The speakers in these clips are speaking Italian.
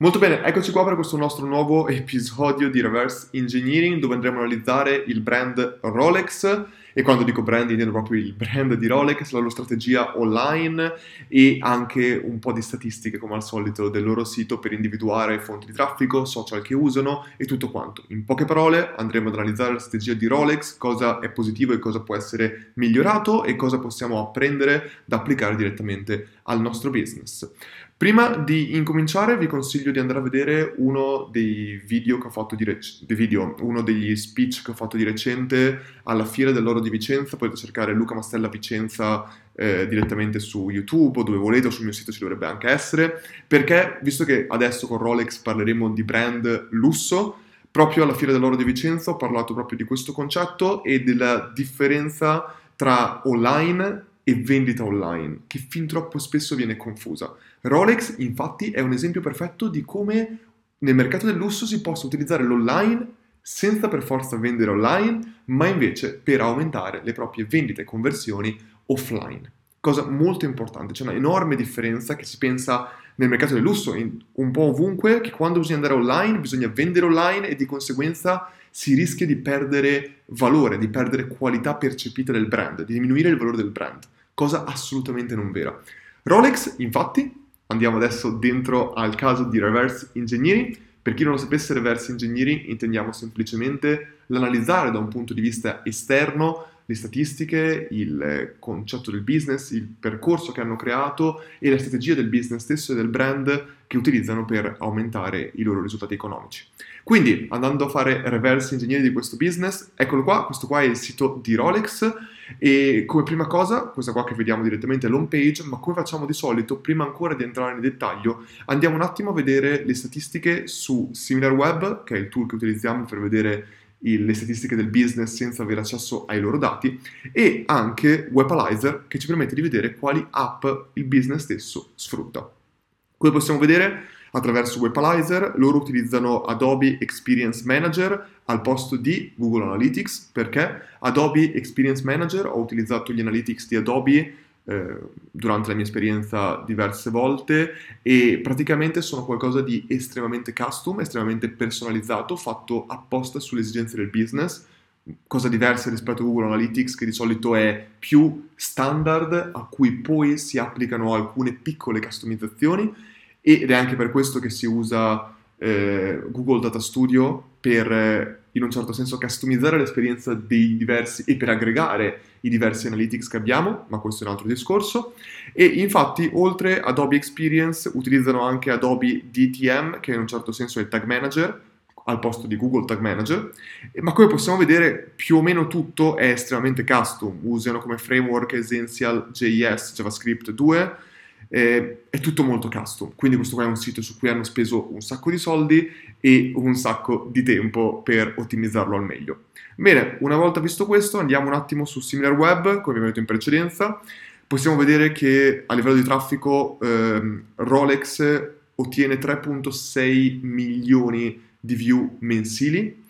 Molto bene, eccoci qua per questo nostro nuovo episodio di Reverse Engineering dove andremo a analizzare il brand Rolex e quando dico brand intendo proprio il brand di Rolex, la loro strategia online e anche un po' di statistiche come al solito del loro sito per individuare fonti di traffico, social che usano e tutto quanto. In poche parole andremo ad analizzare la strategia di Rolex, cosa è positivo e cosa può essere migliorato e cosa possiamo apprendere da applicare direttamente al nostro business. Prima di incominciare vi consiglio di andare a vedere uno dei video che ho fatto di recente, video, uno degli speech che ho fatto di recente alla fiera dell'oro di Vicenza, potete cercare Luca Mastella Vicenza eh, direttamente su YouTube o dove volete o sul mio sito ci dovrebbe anche essere, perché visto che adesso con Rolex parleremo di brand lusso, proprio alla fiera dell'oro di Vicenza ho parlato proprio di questo concetto e della differenza tra online e vendita online, che fin troppo spesso viene confusa. Rolex infatti è un esempio perfetto di come nel mercato del lusso si possa utilizzare l'online senza per forza vendere online, ma invece per aumentare le proprie vendite e conversioni offline. Cosa molto importante, c'è una enorme differenza che si pensa nel mercato del lusso, un po' ovunque, che quando bisogna andare online bisogna vendere online e di conseguenza si rischia di perdere valore, di perdere qualità percepita del brand, di diminuire il valore del brand cosa assolutamente non vera. Rolex, infatti, andiamo adesso dentro al caso di reverse engineering. Per chi non lo sapesse, reverse engineering intendiamo semplicemente l'analizzare da un punto di vista esterno le statistiche, il concetto del business, il percorso che hanno creato e la strategia del business stesso e del brand che utilizzano per aumentare i loro risultati economici. Quindi, andando a fare reverse engineering di questo business, eccolo qua, questo qua è il sito di Rolex e come prima cosa, questa qua che vediamo direttamente è l'home page, ma come facciamo di solito, prima ancora di entrare nel dettaglio, andiamo un attimo a vedere le statistiche su SimilarWeb, che è il tool che utilizziamo per vedere il, le statistiche del business senza avere accesso ai loro dati, e anche Webalizer, che ci permette di vedere quali app il business stesso sfrutta. Come possiamo vedere, attraverso Webalizer, loro utilizzano Adobe Experience Manager al posto di Google Analytics perché Adobe Experience Manager ho utilizzato gli analytics di Adobe eh, durante la mia esperienza diverse volte e praticamente sono qualcosa di estremamente custom, estremamente personalizzato, fatto apposta sulle esigenze del business, cosa diversa rispetto a Google Analytics che di solito è più standard a cui poi si applicano alcune piccole customizzazioni ed è anche per questo che si usa eh, Google Data Studio per eh, in un certo senso customizzare l'esperienza dei diversi e per aggregare i diversi analytics che abbiamo, ma questo è un altro discorso. E infatti, oltre Adobe Experience, utilizzano anche Adobe DTM, che in un certo senso è il tag manager, al posto di Google Tag Manager, ma come possiamo vedere più o meno tutto è estremamente custom, usano come framework Essential JS JavaScript 2, eh, è tutto molto custom, quindi questo qua è un sito su cui hanno speso un sacco di soldi e un sacco di tempo per ottimizzarlo al meglio. Bene, una volta visto questo andiamo un attimo su SimilarWeb, come abbiamo detto in precedenza, possiamo vedere che a livello di traffico ehm, Rolex ottiene 3.6 milioni di view mensili.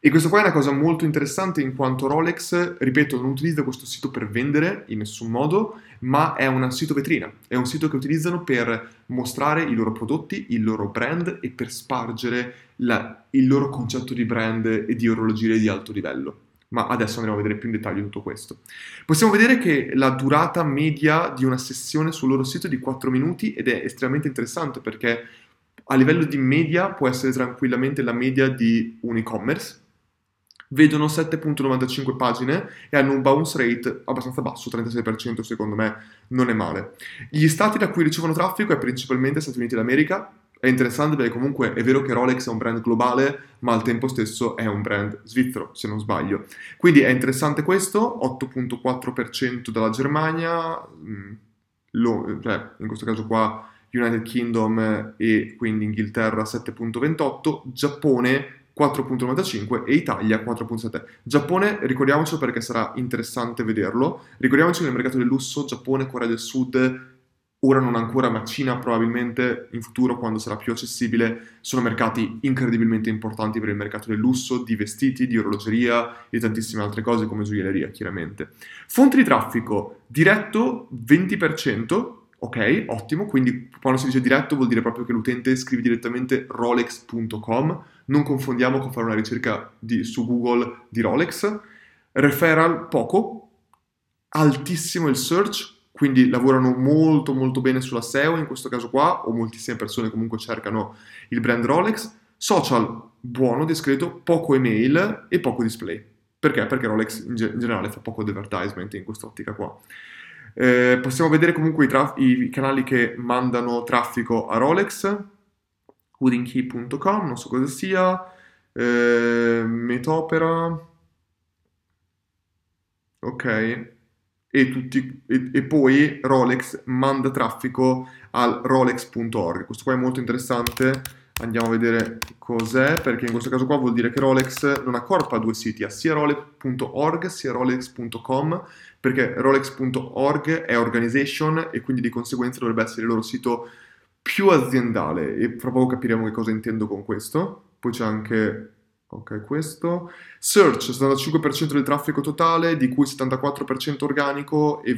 E questo qua è una cosa molto interessante in quanto Rolex, ripeto, non utilizza questo sito per vendere in nessun modo, ma è un sito vetrina, è un sito che utilizzano per mostrare i loro prodotti, il loro brand e per spargere la, il loro concetto di brand e di orologeria di alto livello. Ma adesso andremo a vedere più in dettaglio tutto questo. Possiamo vedere che la durata media di una sessione sul loro sito è di 4 minuti ed è estremamente interessante perché a livello di media può essere tranquillamente la media di un e-commerce vedono 7.95 pagine e hanno un bounce rate abbastanza basso, 36% secondo me non è male. Gli stati da cui ricevono traffico è principalmente Stati Uniti d'America, è interessante perché comunque è vero che Rolex è un brand globale, ma al tempo stesso è un brand svizzero, se non sbaglio. Quindi è interessante questo, 8.4% dalla Germania, mm, lo, cioè in questo caso qua United Kingdom e quindi Inghilterra 7.28, Giappone 4.95 e Italia 4.7. Giappone, ricordiamocelo perché sarà interessante vederlo, ricordiamoci che nel mercato del lusso Giappone, Corea del Sud, ora non ancora, ma Cina probabilmente in futuro quando sarà più accessibile, sono mercati incredibilmente importanti per il mercato del lusso, di vestiti, di orologeria e tantissime altre cose come gioielleria, chiaramente. Fonti di traffico, diretto 20%, Ok, ottimo, quindi quando si dice diretto vuol dire proprio che l'utente scrive direttamente rolex.com, non confondiamo con fare una ricerca di, su Google di Rolex. Referral poco, altissimo il search, quindi lavorano molto molto bene sulla SEO in questo caso qua, o moltissime persone comunque cercano il brand Rolex. Social buono, discreto, poco email e poco display. Perché? Perché Rolex in, ge- in generale fa poco advertisement in quest'ottica qua. Eh, possiamo vedere comunque i, traf- i, canali che mandano traffico a Rolex, woodinkey.com, non so cosa sia, eh, Metopera, ok, e, tutti, e, e, poi Rolex manda traffico al rolex.org. Questo qua è molto interessante, andiamo a vedere cos'è, perché in questo caso qua vuol dire che Rolex non accorpa due siti, ha sia rolex.org sia rolex.com, perché rolex.org è organization e quindi di conseguenza dovrebbe essere il loro sito più aziendale e fra poco capiremo che cosa intendo con questo. Poi c'è anche Ok, questo. Search, 75% del traffico totale, di cui 74% organico e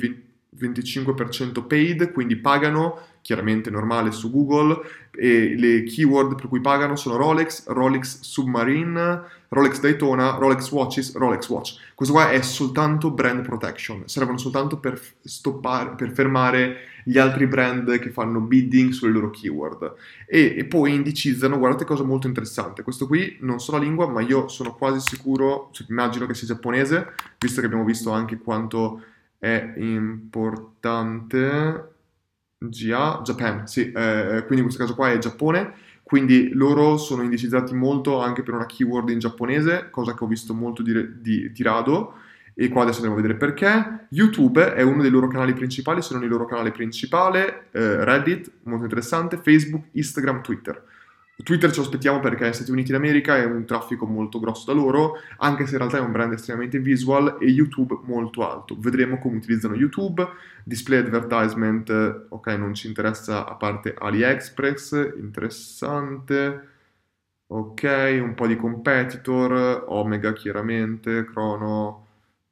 25% paid, quindi pagano, chiaramente normale su Google, e le keyword per cui pagano sono Rolex, Rolex Submarine, Rolex Daytona, Rolex Watches, Rolex Watch. Questo qua è soltanto brand protection, servono soltanto per stoppare, per fermare gli altri brand che fanno bidding sulle loro keyword e, e, poi indicizzano, guardate cosa molto interessante, questo qui non so la lingua ma io sono quasi sicuro, cioè, immagino che sia giapponese, visto che abbiamo visto anche quanto è importante GA, Japan, sì, eh, quindi in questo caso qua è Giappone, quindi loro sono indicizzati molto anche per una keyword in giapponese, cosa che ho visto molto di, di, di rado, e qua adesso andiamo a vedere perché. YouTube è uno dei loro canali principali, se non il loro canale principale, eh, Reddit, molto interessante, Facebook, Instagram, Twitter. Twitter ce lo aspettiamo perché negli Stati Uniti d'America è un traffico molto grosso da loro, anche se in realtà è un brand estremamente visual e YouTube molto alto. Vedremo come utilizzano YouTube, display advertisement, ok, non ci interessa a parte AliExpress, interessante. Ok, un po' di competitor, Omega chiaramente, Chrono,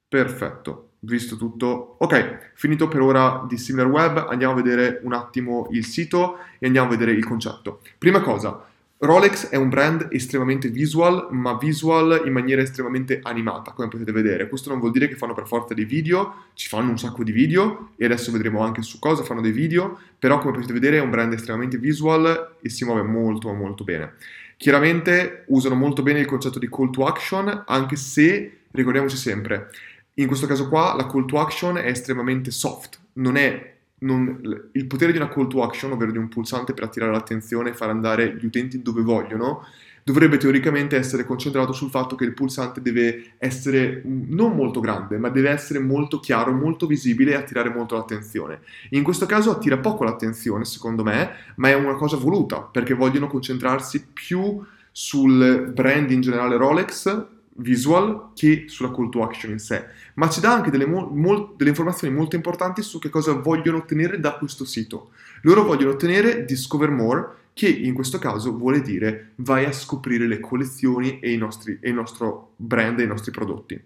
Perfetto, visto tutto. Ok, finito per ora di SimilarWeb, andiamo a vedere un attimo il sito e andiamo a vedere il concetto. Prima cosa, Rolex è un brand estremamente visual, ma visual in maniera estremamente animata, come potete vedere. Questo non vuol dire che fanno per forza dei video, ci fanno un sacco di video e adesso vedremo anche su cosa fanno dei video, però come potete vedere è un brand estremamente visual e si muove molto molto bene. Chiaramente usano molto bene il concetto di call to action, anche se ricordiamoci sempre, in questo caso qua la call to action è estremamente soft, non è non, il potere di una call to action, ovvero di un pulsante per attirare l'attenzione e far andare gli utenti dove vogliono, dovrebbe teoricamente essere concentrato sul fatto che il pulsante deve essere non molto grande, ma deve essere molto chiaro, molto visibile e attirare molto l'attenzione. In questo caso attira poco l'attenzione, secondo me, ma è una cosa voluta, perché vogliono concentrarsi più sul brand in generale Rolex visual che sulla call to action in sé, ma ci dà anche delle, mol- delle, informazioni molto importanti su che cosa vogliono ottenere da questo sito. Loro vogliono ottenere Discover More, che in questo caso vuole dire vai a scoprire le collezioni e, nostri, e il nostro brand e i nostri prodotti.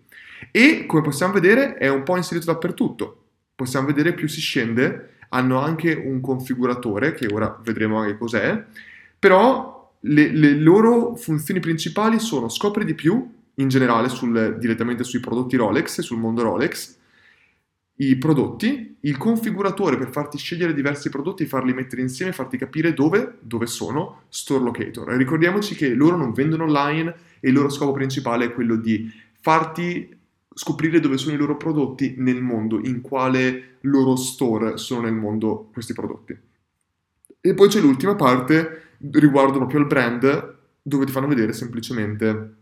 E come possiamo vedere è un po' inserito dappertutto. Possiamo vedere più si scende, hanno anche un configuratore, che ora vedremo anche cos'è, però le, le loro funzioni principali sono scopri di più, in generale sul, direttamente sui prodotti Rolex e sul mondo Rolex, i prodotti, il configuratore per farti scegliere diversi prodotti, farli mettere insieme farti capire dove, dove sono, store locator. Ricordiamoci che loro non vendono online e il loro scopo principale è quello di farti scoprire dove sono i loro prodotti nel mondo, in quale loro store sono nel mondo questi prodotti. E poi c'è l'ultima parte riguardo proprio al brand, dove ti fanno vedere semplicemente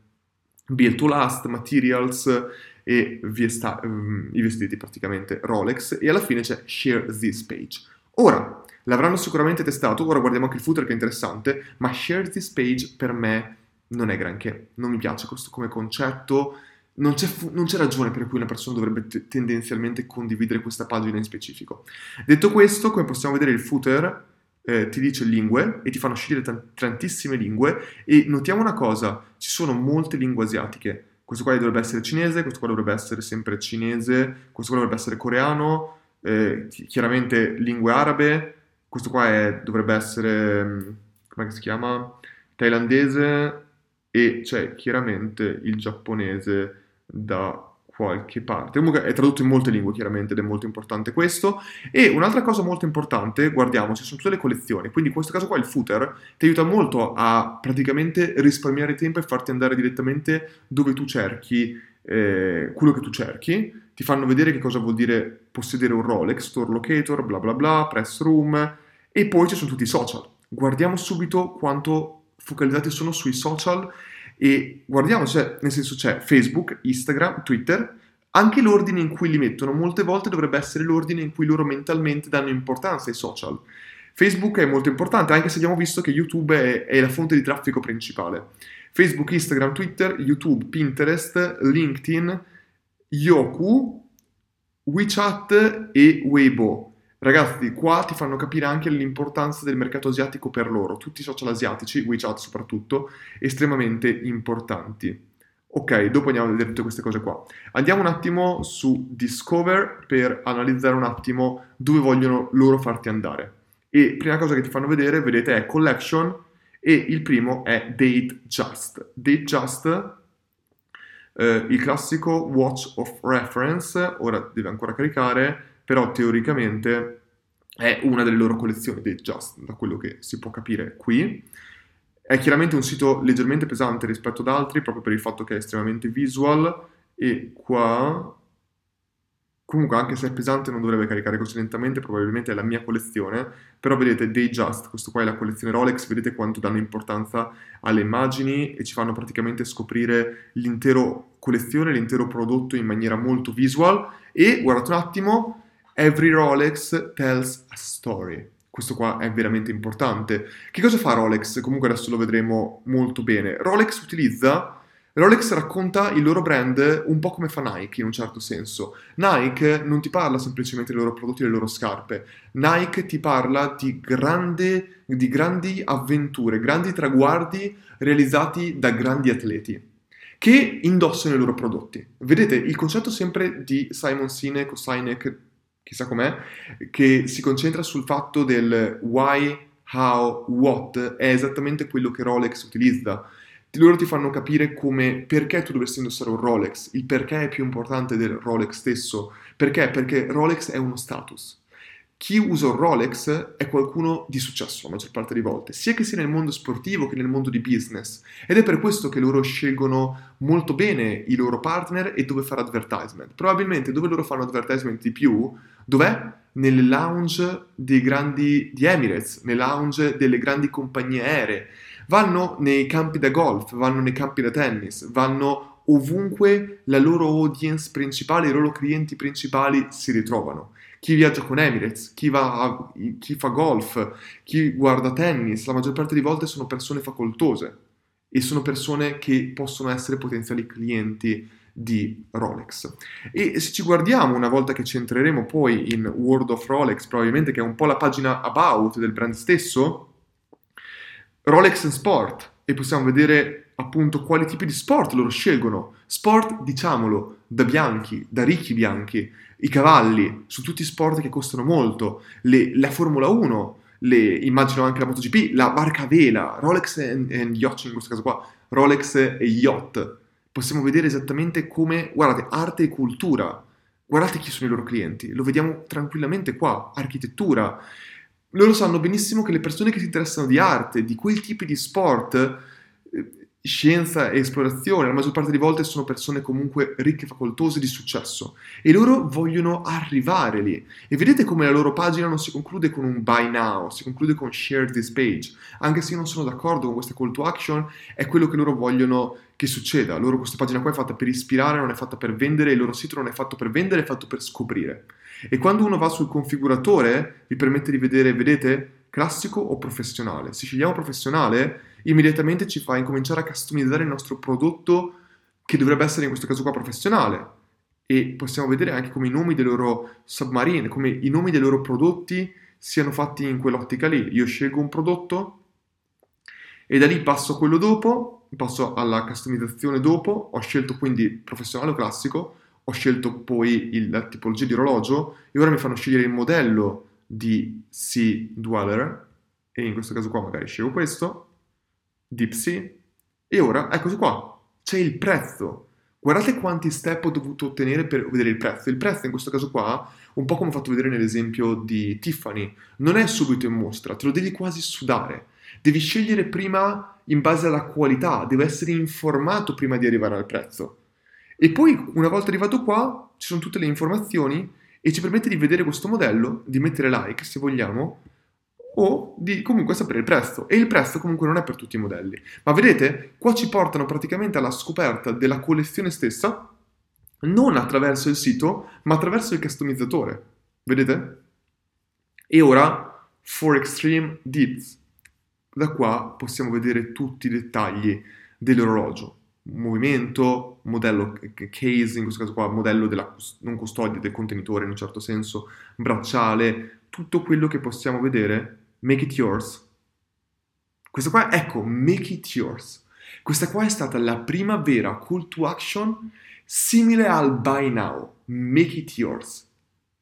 Build to Last, Materials e vesta- um, i vestiti praticamente Rolex e alla fine c'è Share This Page. Ora, l'avranno sicuramente testato, ora guardiamo anche il footer che è interessante, ma Share This Page per me non è granché, non mi piace questo come concetto, non c'è, fu- non c'è, ragione per cui una persona dovrebbe t- tendenzialmente condividere questa pagina in specifico. Detto questo, come possiamo vedere il footer eh, ti dice lingue e ti fanno scegliere tantissime lingue e notiamo una cosa, ci sono molte lingue asiatiche. Questo qua dovrebbe essere cinese, questo qua dovrebbe essere sempre cinese, questo qua dovrebbe essere coreano, eh, chiaramente lingue arabe, questo qua è, dovrebbe essere, mm, come si chiama? Thailandese e c'è chiaramente il giapponese da qualche parte. Comunque è tradotto in molte lingue chiaramente ed è molto importante questo. E un'altra cosa molto importante, guardiamo, ci sono tutte le collezioni, quindi in questo caso qua il footer ti aiuta molto a praticamente risparmiare tempo e farti andare direttamente dove tu cerchi eh, quello che tu cerchi, ti fanno vedere che cosa vuol dire possedere un Rolex, store locator, bla bla bla, press room e poi ci sono tutti i social. Guardiamo subito quanto focalizzati sono sui social e guardiamo, cioè, nel senso c'è Facebook, Instagram, Twitter, anche l'ordine in cui li mettono molte volte dovrebbe essere l'ordine in cui loro mentalmente danno importanza ai social. Facebook è molto importante, anche se abbiamo visto che YouTube è, è la fonte di traffico principale. Facebook, Instagram, Twitter, YouTube, Pinterest, LinkedIn, Yoku, WeChat e Weibo. Ragazzi, qua ti fanno capire anche l'importanza del mercato asiatico per loro. Tutti i social asiatici, WeChat soprattutto, estremamente importanti. Ok, dopo andiamo a vedere tutte queste cose qua. Andiamo un attimo su Discover per analizzare un attimo dove vogliono loro farti andare. E prima cosa che ti fanno vedere, vedete, è Collection e il primo è Date Just. Date Just, eh, il classico Watch of Reference, ora deve ancora caricare, però teoricamente è una delle loro collezioni dei Just, da quello che si può capire qui. È chiaramente un sito leggermente pesante rispetto ad altri, proprio per il fatto che è estremamente visual, e qua Comunque, anche se è pesante, non dovrebbe caricare così lentamente, probabilmente è la mia collezione. Però vedete, Dayjust, questo qua è la collezione Rolex, vedete quanto danno importanza alle immagini e ci fanno praticamente scoprire l'intera collezione, l'intero prodotto in maniera molto visual. E guardate un attimo, Every Rolex tells a story. Questo qua è veramente importante. Che cosa fa Rolex? Comunque adesso lo vedremo molto bene. Rolex utilizza Rolex racconta il loro brand un po' come fa Nike in un certo senso. Nike non ti parla semplicemente dei loro prodotti e delle loro scarpe, Nike ti parla di, grande, di grandi avventure, grandi traguardi realizzati da grandi atleti che indossano i loro prodotti. Vedete il concetto sempre di Simon Sinek o Sinek, chissà com'è, che si concentra sul fatto del why, how, what, è esattamente quello che Rolex utilizza loro ti fanno capire come, perché tu dovresti indossare un Rolex, il perché è più importante del Rolex stesso. Perché? Perché Rolex è uno status. Chi usa un Rolex è qualcuno di successo la maggior parte delle volte, sia che sia nel mondo sportivo che nel mondo di business. Ed è per questo che loro scelgono molto bene i loro partner e dove fare advertisement. Probabilmente dove loro fanno advertisement di più, dov'è? Nelle lounge dei grandi di Emirates, nelle lounge delle grandi compagnie aeree Vanno nei campi da golf, vanno nei campi da tennis, vanno ovunque la loro audience principale, i loro clienti principali si ritrovano. Chi viaggia con Emirates, chi, va, chi fa golf, chi guarda tennis, la maggior parte delle volte sono persone facoltose e sono persone che possono essere potenziali clienti di Rolex. E se ci guardiamo una volta che ci entreremo poi in World of Rolex, probabilmente che è un po' la pagina about del brand stesso, Rolex and Sport e possiamo vedere appunto quali tipi di sport loro scelgono. Sport, diciamolo, da bianchi, da ricchi bianchi, i cavalli, su tutti sport che costano molto, le, la Formula 1, le, immagino anche la MotoGP, la barca a vela, Rolex and Yacht in questo caso qua, Rolex e Yacht. Possiamo vedere esattamente come, guardate, arte e cultura. Guardate chi sono i loro clienti, lo vediamo tranquillamente qua, architettura, loro sanno benissimo che le persone che si interessano di arte, di quei tipi di sport, eh, scienza e esplorazione, la maggior parte delle volte sono persone comunque ricche, facoltose, di successo e loro vogliono arrivare lì. E vedete come la loro pagina non si conclude con un buy now, si conclude con share this page. Anche se io non sono d'accordo con questa call to action, è quello che loro vogliono che succeda. Loro questa pagina qua è fatta per ispirare, non è fatta per vendere, il loro sito non è fatto per vendere, è fatto per scoprire. E quando uno va sul configuratore, vi permette di vedere, vedete, classico o professionale. Se scegliamo professionale, immediatamente ci fa incominciare a customizzare il nostro prodotto che dovrebbe essere in questo caso qua professionale. E possiamo vedere anche come i nomi dei loro submarine, come i nomi dei loro prodotti siano fatti in quell'ottica lì. Io scelgo un prodotto e da lì passo a quello dopo, passo alla customizzazione dopo, ho scelto quindi professionale o classico, ho scelto poi il, la tipologia di orologio e ora mi fanno scegliere il modello di Sea Dweller e in questo caso qua magari scelgo questo, Sea e ora eccoci qua, c'è il prezzo. Guardate quanti step ho dovuto ottenere per vedere il prezzo. Il prezzo in questo caso qua, un po' come ho fatto vedere nell'esempio di Tiffany, non è subito in mostra, te lo devi quasi sudare. Devi scegliere prima in base alla qualità, deve essere informato prima di arrivare al prezzo. E poi, una volta arrivato qua, ci sono tutte le informazioni e ci permette di vedere questo modello, di mettere like se vogliamo, o di comunque sapere il prezzo. E il prezzo comunque non è per tutti i modelli. Ma vedete, qua ci portano praticamente alla scoperta della collezione stessa, non attraverso il sito, ma attraverso il customizzatore. Vedete? E ora, for extreme deeds. Da qua possiamo vedere tutti i dettagli dell'orologio. Movimento, modello case, in questo caso qua, modello della non custodia del contenitore in un certo senso, bracciale, tutto quello che possiamo vedere, make it yours. Questo qua, ecco, make it yours. Questa qua è stata la prima vera call to action simile al buy now, make it yours.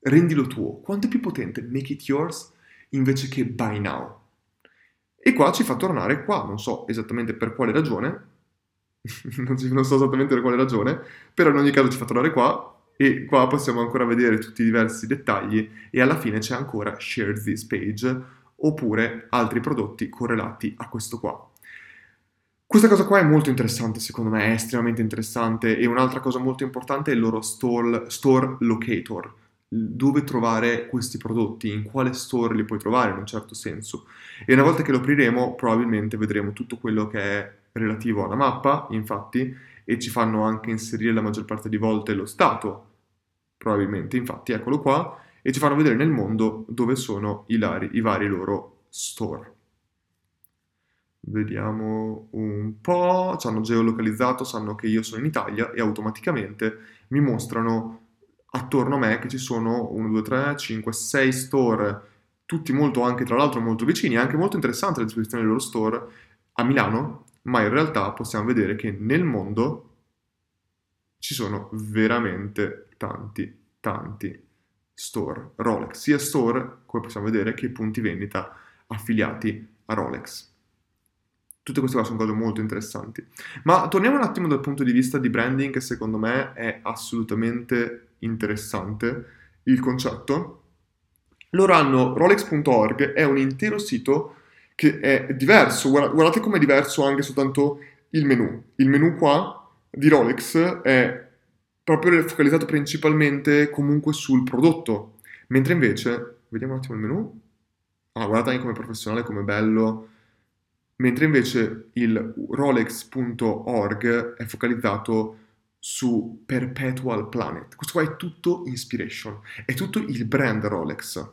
Rendilo tuo. Quanto è più potente make it yours invece che buy now? E qua ci fa tornare qua, non so esattamente per quale ragione, non, so esattamente per quale ragione, però in ogni caso ci fa tornare qua e qua possiamo ancora vedere tutti i diversi dettagli e alla fine c'è ancora share this page oppure altri prodotti correlati a questo qua. Questa cosa qua è molto interessante, secondo me, è estremamente interessante e un'altra cosa molto importante è il loro store, store locator, dove trovare questi prodotti, in quale store li puoi trovare in un certo senso. E una volta che lo apriremo, probabilmente vedremo tutto quello che è relativo alla mappa, infatti, e ci fanno anche inserire la maggior parte di volte lo stato, probabilmente, infatti, eccolo qua, e ci fanno vedere nel mondo dove sono i, lari, i vari loro store. Vediamo un po', ci hanno geolocalizzato, sanno che io sono in Italia e automaticamente mi mostrano attorno a me che ci sono 1, 2, 3, 5, 6 store, tutti molto anche tra l'altro molto vicini, è anche molto interessante la descrizione dei loro store a Milano, ma in realtà possiamo vedere che nel mondo ci sono veramente tanti, tanti store Rolex, sia store, come possiamo vedere, che punti vendita affiliati a Rolex. Tutte queste cose sono cose molto interessanti. Ma torniamo un attimo dal punto di vista di branding, che secondo me è assolutamente interessante il concetto. Loro hanno rolex.org, è un intero sito che è diverso, guardate com'è diverso anche soltanto il menu. Il menu qua di Rolex è proprio focalizzato principalmente comunque sul prodotto, mentre invece, vediamo un attimo il menu, ah guardate anche come professionale, come bello, mentre invece il rolex.org è focalizzato su Perpetual Planet. Questo qua è tutto inspiration, è tutto il brand Rolex.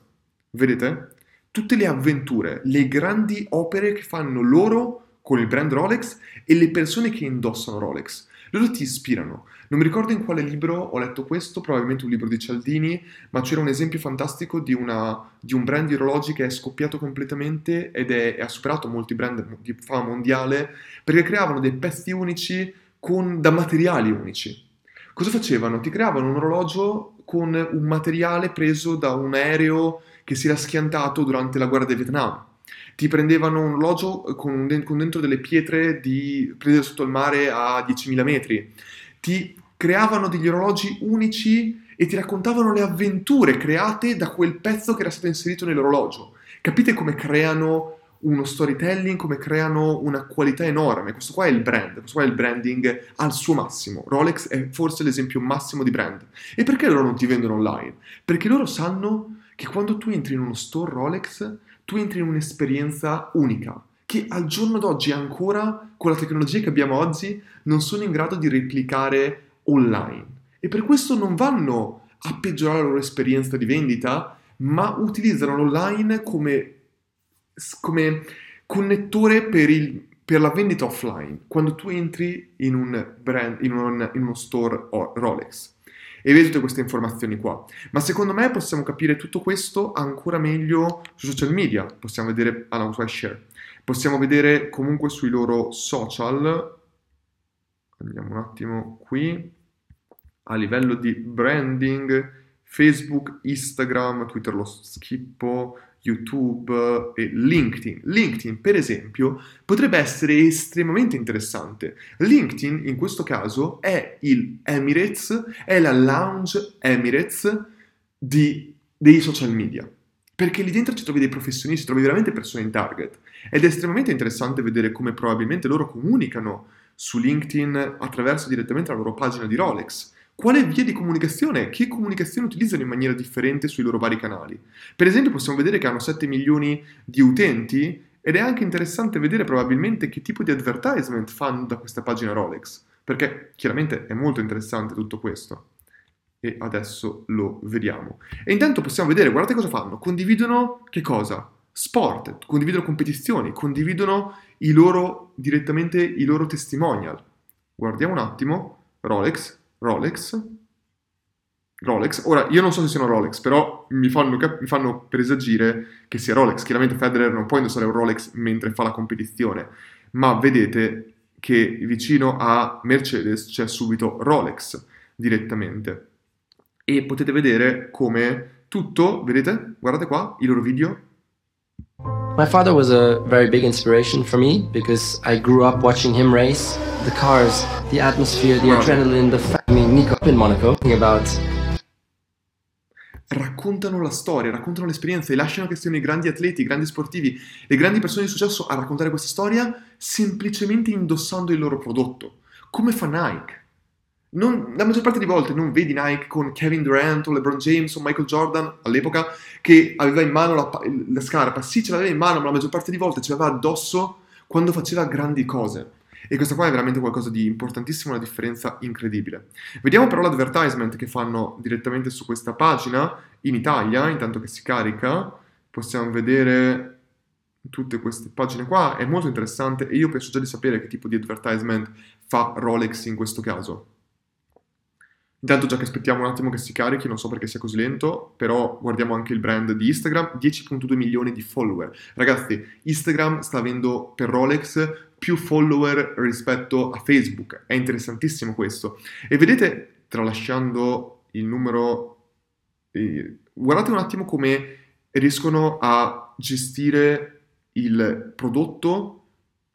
Vedete? Tutte le avventure, le grandi opere che fanno loro con il brand Rolex e le persone che indossano Rolex. Loro ti ispirano. Non mi ricordo in quale libro ho letto questo, probabilmente un libro di Cialdini, ma c'era un esempio fantastico di, una, di un brand di orologi che è scoppiato completamente ed è, ha superato molti brand di fama mondiale perché creavano dei pezzi unici con, da materiali unici. Cosa facevano? Ti creavano un orologio con un materiale preso da un aereo che si era schiantato durante la guerra del Vietnam. Ti prendevano un orologio con, con dentro delle pietre di, prese sotto il mare a 10.000 metri. Ti creavano degli orologi unici e ti raccontavano le avventure create da quel pezzo che era stato inserito nell'orologio. Capite come creano uno storytelling, come creano una qualità enorme. Questo qua è il brand, questo qua è il branding al suo massimo. Rolex è forse l'esempio massimo di brand. E perché loro non ti vendono online? Perché loro sanno che quando tu entri in uno store Rolex, tu entri in un'esperienza unica, che al giorno d'oggi ancora, con la tecnologia che abbiamo oggi, non sono in grado di replicare online. E per questo non vanno a peggiorare la loro esperienza di vendita, ma utilizzano l'online come come connettore per, il, per, la vendita offline, quando tu entri in, un brand, in, un, in uno store Rolex. E vedi tutte queste informazioni qua. Ma secondo me possiamo capire tutto questo ancora meglio su social media. Possiamo vedere alla Share. Possiamo vedere comunque sui loro social. Andiamo un attimo qui. a livello di branding, Facebook, Instagram, Twitter lo schippo, YouTube e LinkedIn. LinkedIn, per esempio, potrebbe essere estremamente interessante. LinkedIn, in questo caso, è il Emirates, è la lounge Emirates di, dei social media. Perché lì dentro ci trovi dei professionisti, trovi veramente persone in target. Ed è estremamente interessante vedere come probabilmente loro comunicano su LinkedIn attraverso direttamente la loro pagina di Rolex quale via di comunicazione, che comunicazione utilizzano in maniera differente sui loro vari canali. Per esempio possiamo vedere che hanno 7 milioni di utenti ed è anche interessante vedere probabilmente che tipo di advertisement fanno da questa pagina Rolex, perché chiaramente è molto interessante tutto questo. E adesso lo vediamo. E intanto possiamo vedere, guardate cosa fanno, condividono che cosa? Sport, condividono competizioni, condividono i loro, direttamente i loro testimonial. Guardiamo un attimo, Rolex, Rolex. Rolex. Ora, io non so se siano Rolex, però mi fanno, cap- mi fanno presagire che sia Rolex. Chiaramente Federer non può indossare un Rolex mentre fa la competizione, ma vedete che vicino a Mercedes c'è subito Rolex direttamente. E potete vedere come tutto, vedete? Guardate qua, i loro video. My father was a very big inspiration for me because I grew up watching him race. The cars, the atmosphere, the adrenaline, the I mean, Nico in Monaco, about raccontano la storia, raccontano l'esperienza e lasciano che siano i grandi atleti, i grandi sportivi, le grandi persone di successo a raccontare questa storia semplicemente indossando il loro prodotto, come fa Nike. Non, la maggior parte di volte non vedi Nike con Kevin Durant o LeBron James o Michael Jordan all'epoca che aveva in mano la, la scarpa. Sì, ce l'aveva in mano, ma la maggior parte di volte ce l'aveva addosso quando faceva grandi cose. E questa qua è veramente qualcosa di importantissimo, una differenza incredibile. Vediamo però l'advertisement che fanno direttamente su questa pagina in Italia, intanto che si carica. Possiamo vedere tutte queste pagine qua, è molto interessante e io penso già di sapere che tipo di advertisement fa Rolex in questo caso. Intanto già che aspettiamo un attimo che si carichi, non so perché sia così lento, però guardiamo anche il brand di Instagram, 10.2 milioni di follower. Ragazzi, Instagram sta avendo per Rolex più follower rispetto a Facebook, è interessantissimo questo. E vedete, tralasciando il numero, eh, guardate un attimo come riescono a gestire il prodotto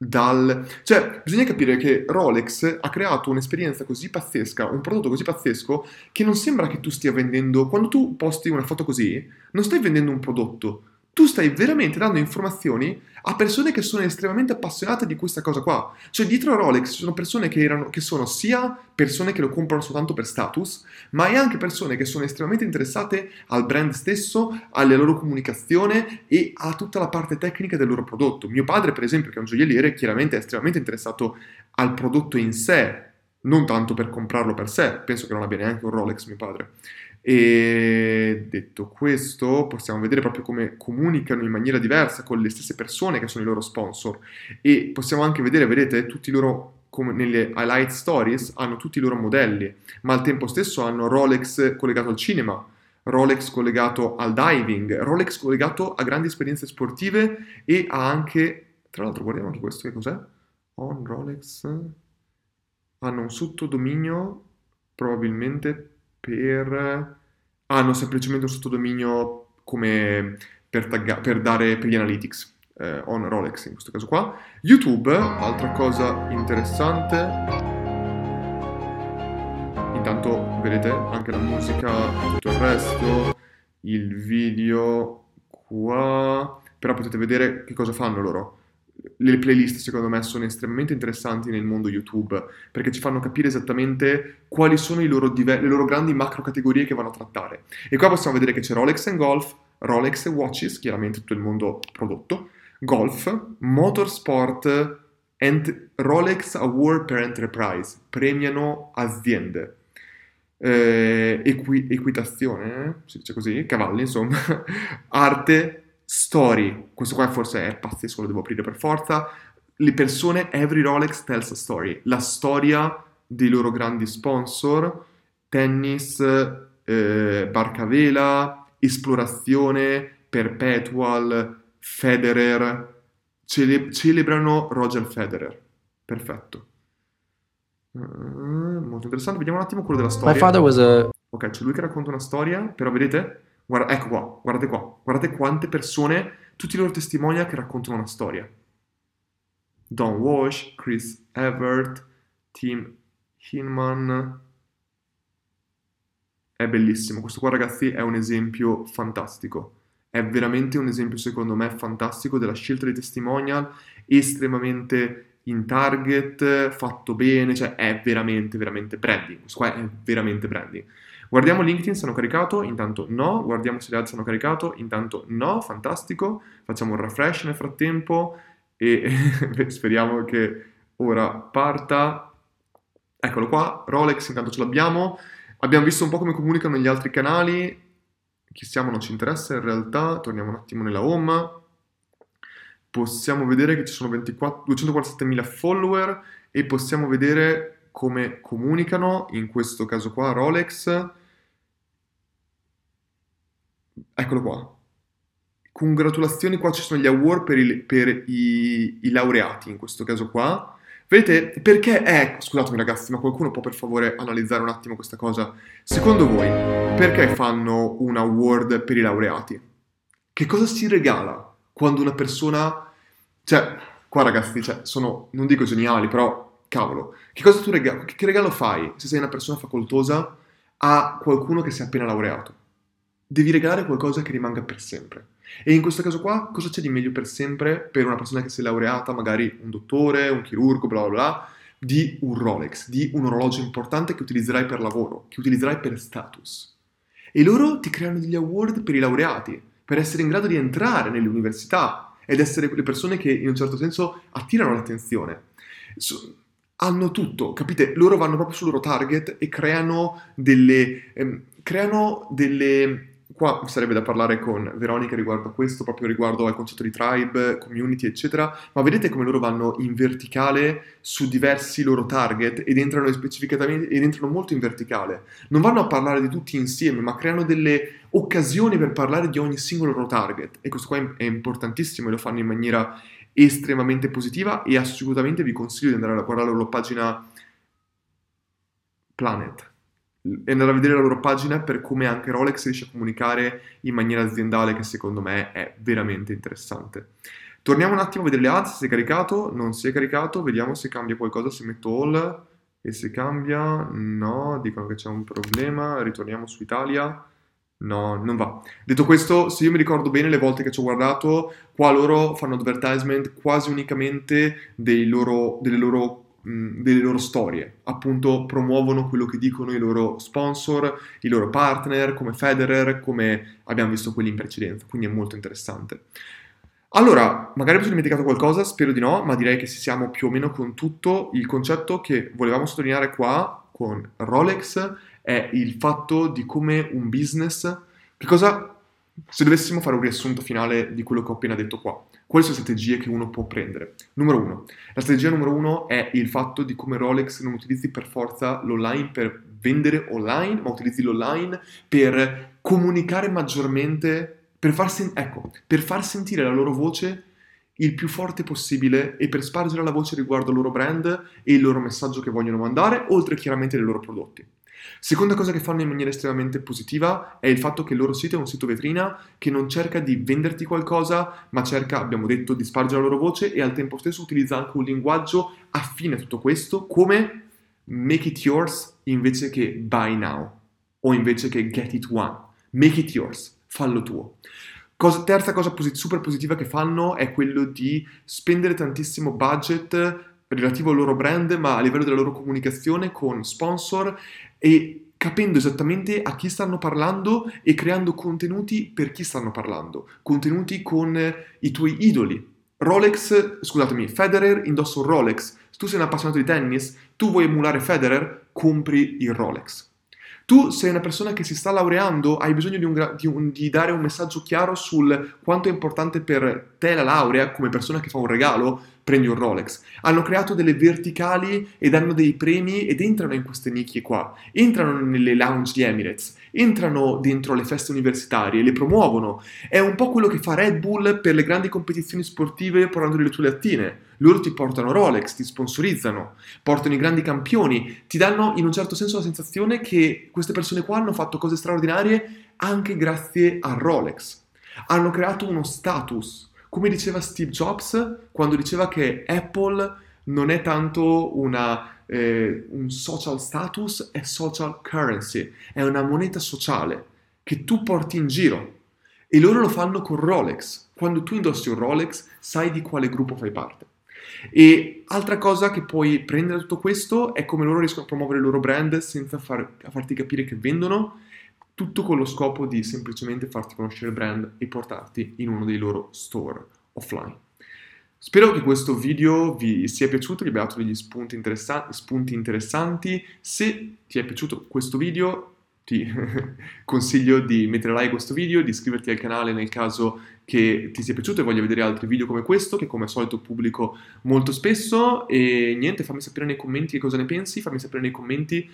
dal... Cioè, bisogna capire che Rolex ha creato un'esperienza così pazzesca, un prodotto così pazzesco, che non sembra che tu stia vendendo... Quando tu posti una foto così, non stai vendendo un prodotto, tu stai veramente dando informazioni a persone che sono estremamente appassionate di questa cosa qua. Cioè dietro a Rolex ci sono persone che, erano, che sono sia persone che lo comprano soltanto per status, ma anche persone che sono estremamente interessate al brand stesso, alla loro comunicazione e a tutta la parte tecnica del loro prodotto. Mio padre, per esempio, che è un gioielliere, chiaramente è estremamente interessato al prodotto in sé, non tanto per comprarlo per sé, penso che non abbia neanche un Rolex mio padre. E detto questo, possiamo vedere proprio come comunicano in maniera diversa con le stesse persone che sono i loro sponsor. E possiamo anche vedere, vedete, tutti i loro, come nelle highlight stories, hanno tutti i loro modelli, ma al tempo stesso hanno Rolex collegato al cinema, Rolex collegato al diving, Rolex collegato a grandi esperienze sportive e ha anche, tra l'altro guardiamo anche questo, che cos'è? On Rolex hanno un sottodominio probabilmente per... hanno semplicemente un sottodominio come per, tagga- per dare per gli analytics eh, on Rolex in questo caso qua. YouTube, altra cosa interessante. Intanto vedete anche la musica, tutto il resto, il video qua, però potete vedere che cosa fanno loro le playlist secondo me sono estremamente interessanti nel mondo YouTube perché ci fanno capire esattamente quali sono loro diver- le loro grandi macro categorie che vanno a trattare. E qua possiamo vedere che c'è Rolex and Golf, Rolex e Watches, chiaramente tutto il mondo prodotto, Golf, Motorsport and Rolex Award per Enterprise, premiano aziende. Eh, equi- equitazione, eh? si dice così, cavalli insomma, arte, story, questo qua forse è pazzesco, lo devo aprire per forza, le persone, every Rolex tells a story, la storia dei loro grandi sponsor, tennis, eh, barca vela, esplorazione, perpetual, Federer, cele- celebrano Roger Federer, perfetto. Uh, molto interessante. Vediamo un attimo quello della storia. My father was a Ok, c'è lui che racconta una storia, però vedete? Guarda, ecco qua, guardate qua. Guardate quante persone, tutti i loro testimonial che raccontano una storia. Don Walsh, Chris Evert, Tim Hinman. È bellissimo. Questo qua, ragazzi, è un esempio fantastico. È veramente un esempio, secondo me, fantastico della scelta di testimonial, estremamente in target, fatto bene, cioè è veramente, veramente branding. Questo qua è veramente branding. Guardiamo LinkedIn se hanno caricato, intanto no, guardiamo se le altre hanno caricato, intanto no, fantastico, facciamo un refresh nel frattempo e speriamo che ora parta. Eccolo qua, Rolex intanto ce l'abbiamo, abbiamo visto un po' come comunicano gli altri canali, chi siamo non ci interessa in realtà, torniamo un attimo nella home, possiamo vedere che ci sono 247.000 follower e possiamo vedere come comunicano, in questo caso qua Rolex, Eccolo qua. Congratulazioni, qua ci sono gli award per, il, per i, i, laureati, in questo caso qua. Vedete, perché è... Scusatemi ragazzi, ma qualcuno può per favore analizzare un attimo questa cosa? Secondo voi, perché fanno un award per i laureati? Che cosa si regala quando una persona... Cioè, qua ragazzi, cioè, sono, non dico geniali, però, cavolo, che cosa tu regalo? Che regalo fai se sei una persona facoltosa a qualcuno che si è appena laureato? Devi regalare qualcosa che rimanga per sempre. E in questo caso qua, cosa c'è di meglio per sempre per una persona che si è laureata, magari un dottore, un chirurgo, bla bla bla, di un Rolex, di un orologio importante che utilizzerai per lavoro, che utilizzerai per status. E loro ti creano degli award per i laureati, per essere in grado di entrare nelle università ed essere quelle persone che in un certo senso attirano l'attenzione. So, hanno tutto, capite? Loro vanno proprio sul loro target e creano delle, ehm, creano delle Qua sarebbe da parlare con Veronica riguardo a questo, proprio riguardo al concetto di tribe, community, eccetera, ma vedete come loro vanno in verticale su diversi loro target ed entrano specificatamente ed entrano molto in verticale. Non vanno a parlare di tutti insieme, ma creano delle occasioni per parlare di ogni singolo loro target. E questo qua è importantissimo e lo fanno in maniera estremamente positiva e assolutamente vi consiglio di andare a guardare la loro pagina Planet e andare a vedere la loro pagina per come anche Rolex riesce a comunicare in maniera aziendale che secondo me è veramente interessante. Torniamo un attimo a vedere le ads, si è caricato, non si è caricato, vediamo se cambia qualcosa, se metto all e se cambia, no, dicono che c'è un problema, ritorniamo su Italia, no, non va. Detto questo, se io mi ricordo bene le volte che ci ho guardato, qua loro fanno advertisement quasi unicamente loro, delle loro delle loro storie, appunto promuovono quello che dicono i loro sponsor, i loro partner, come Federer, come abbiamo visto quelli in precedenza, quindi è molto interessante. Allora, magari mi sono dimenticato qualcosa, spero di no, ma direi che siamo più o meno con tutto. Il concetto che volevamo sottolineare qua con Rolex è il fatto di come un business, che cosa, se dovessimo fare un riassunto finale di quello che ho appena detto qua, quali sono le strategie che uno può prendere? Numero uno, la strategia numero uno è il fatto di come Rolex non utilizzi per forza l'online per vendere online, ma utilizzi l'online per comunicare maggiormente, per far, sen- ecco, per far sentire la loro voce il più forte possibile e per spargere la voce riguardo al loro brand e il loro messaggio che vogliono mandare, oltre chiaramente ai loro prodotti. Seconda cosa che fanno in maniera estremamente positiva è il fatto che il loro sito è un sito vetrina che non cerca di venderti qualcosa, ma cerca, abbiamo detto, di spargere la loro voce e al tempo stesso utilizza anche un linguaggio affine a tutto questo, come make it yours invece che buy now o invece che get it one. Make it yours, fallo tuo. Cosa, terza cosa posit- super positiva che fanno è quello di spendere tantissimo budget relativo al loro brand, ma a livello della loro comunicazione con sponsor e capendo esattamente a chi stanno parlando e creando contenuti per chi stanno parlando, contenuti con i tuoi idoli. Rolex, scusatemi, Federer indossa un Rolex. Tu sei un appassionato di tennis, tu vuoi emulare Federer, compri il Rolex. Tu sei una persona che si sta laureando, hai bisogno di, un, di, un, di, dare un messaggio chiaro sul quanto è importante per te la laurea come persona che fa un regalo, prendi un Rolex. Hanno creato delle verticali ed hanno dei premi ed entrano in queste nicchie qua. Entrano nelle lounge di Emirates, entrano dentro le feste universitarie, le promuovono. È un po' quello che fa Red Bull per le grandi competizioni sportive portando le tue lattine. Loro ti portano Rolex, ti sponsorizzano, portano i grandi campioni, ti danno in un certo senso la sensazione che queste persone qua hanno fatto cose straordinarie anche grazie a Rolex. Hanno creato uno status, come diceva Steve Jobs quando diceva che Apple non è tanto una, eh, un social status, è social currency, è una moneta sociale che tu porti in giro. E loro lo fanno con Rolex. Quando tu indossi un Rolex, sai di quale gruppo fai parte. E altra cosa che puoi prendere da tutto questo è come loro riescono a promuovere il loro brand senza far, farti capire che vendono tutto con lo scopo di semplicemente farti conoscere il brand e portarti in uno dei loro store offline. Spero che questo video vi sia piaciuto, vi abbia dato degli spunti, interessa- spunti interessanti. Se ti è piaciuto questo video, ti consiglio di mettere like a questo video, di iscriverti al canale nel caso che ti sia piaciuto e voglia vedere altri video come questo, che come al solito pubblico molto spesso. E niente, fammi sapere nei commenti che cosa ne pensi, fammi sapere nei commenti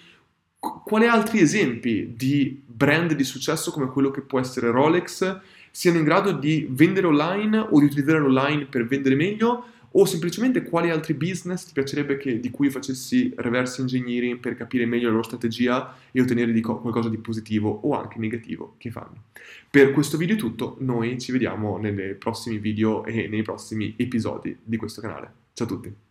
quali altri esempi di brand di successo come quello che può essere Rolex siano in grado di vendere online o di utilizzare l'online per vendere meglio o semplicemente quali altri business ti piacerebbe che, di cui facessi reverse engineering per capire meglio la loro strategia e ottenere di co- qualcosa di positivo o anche negativo che fanno. Per questo video è tutto, noi ci vediamo nei prossimi video e nei prossimi episodi di questo canale. Ciao a tutti!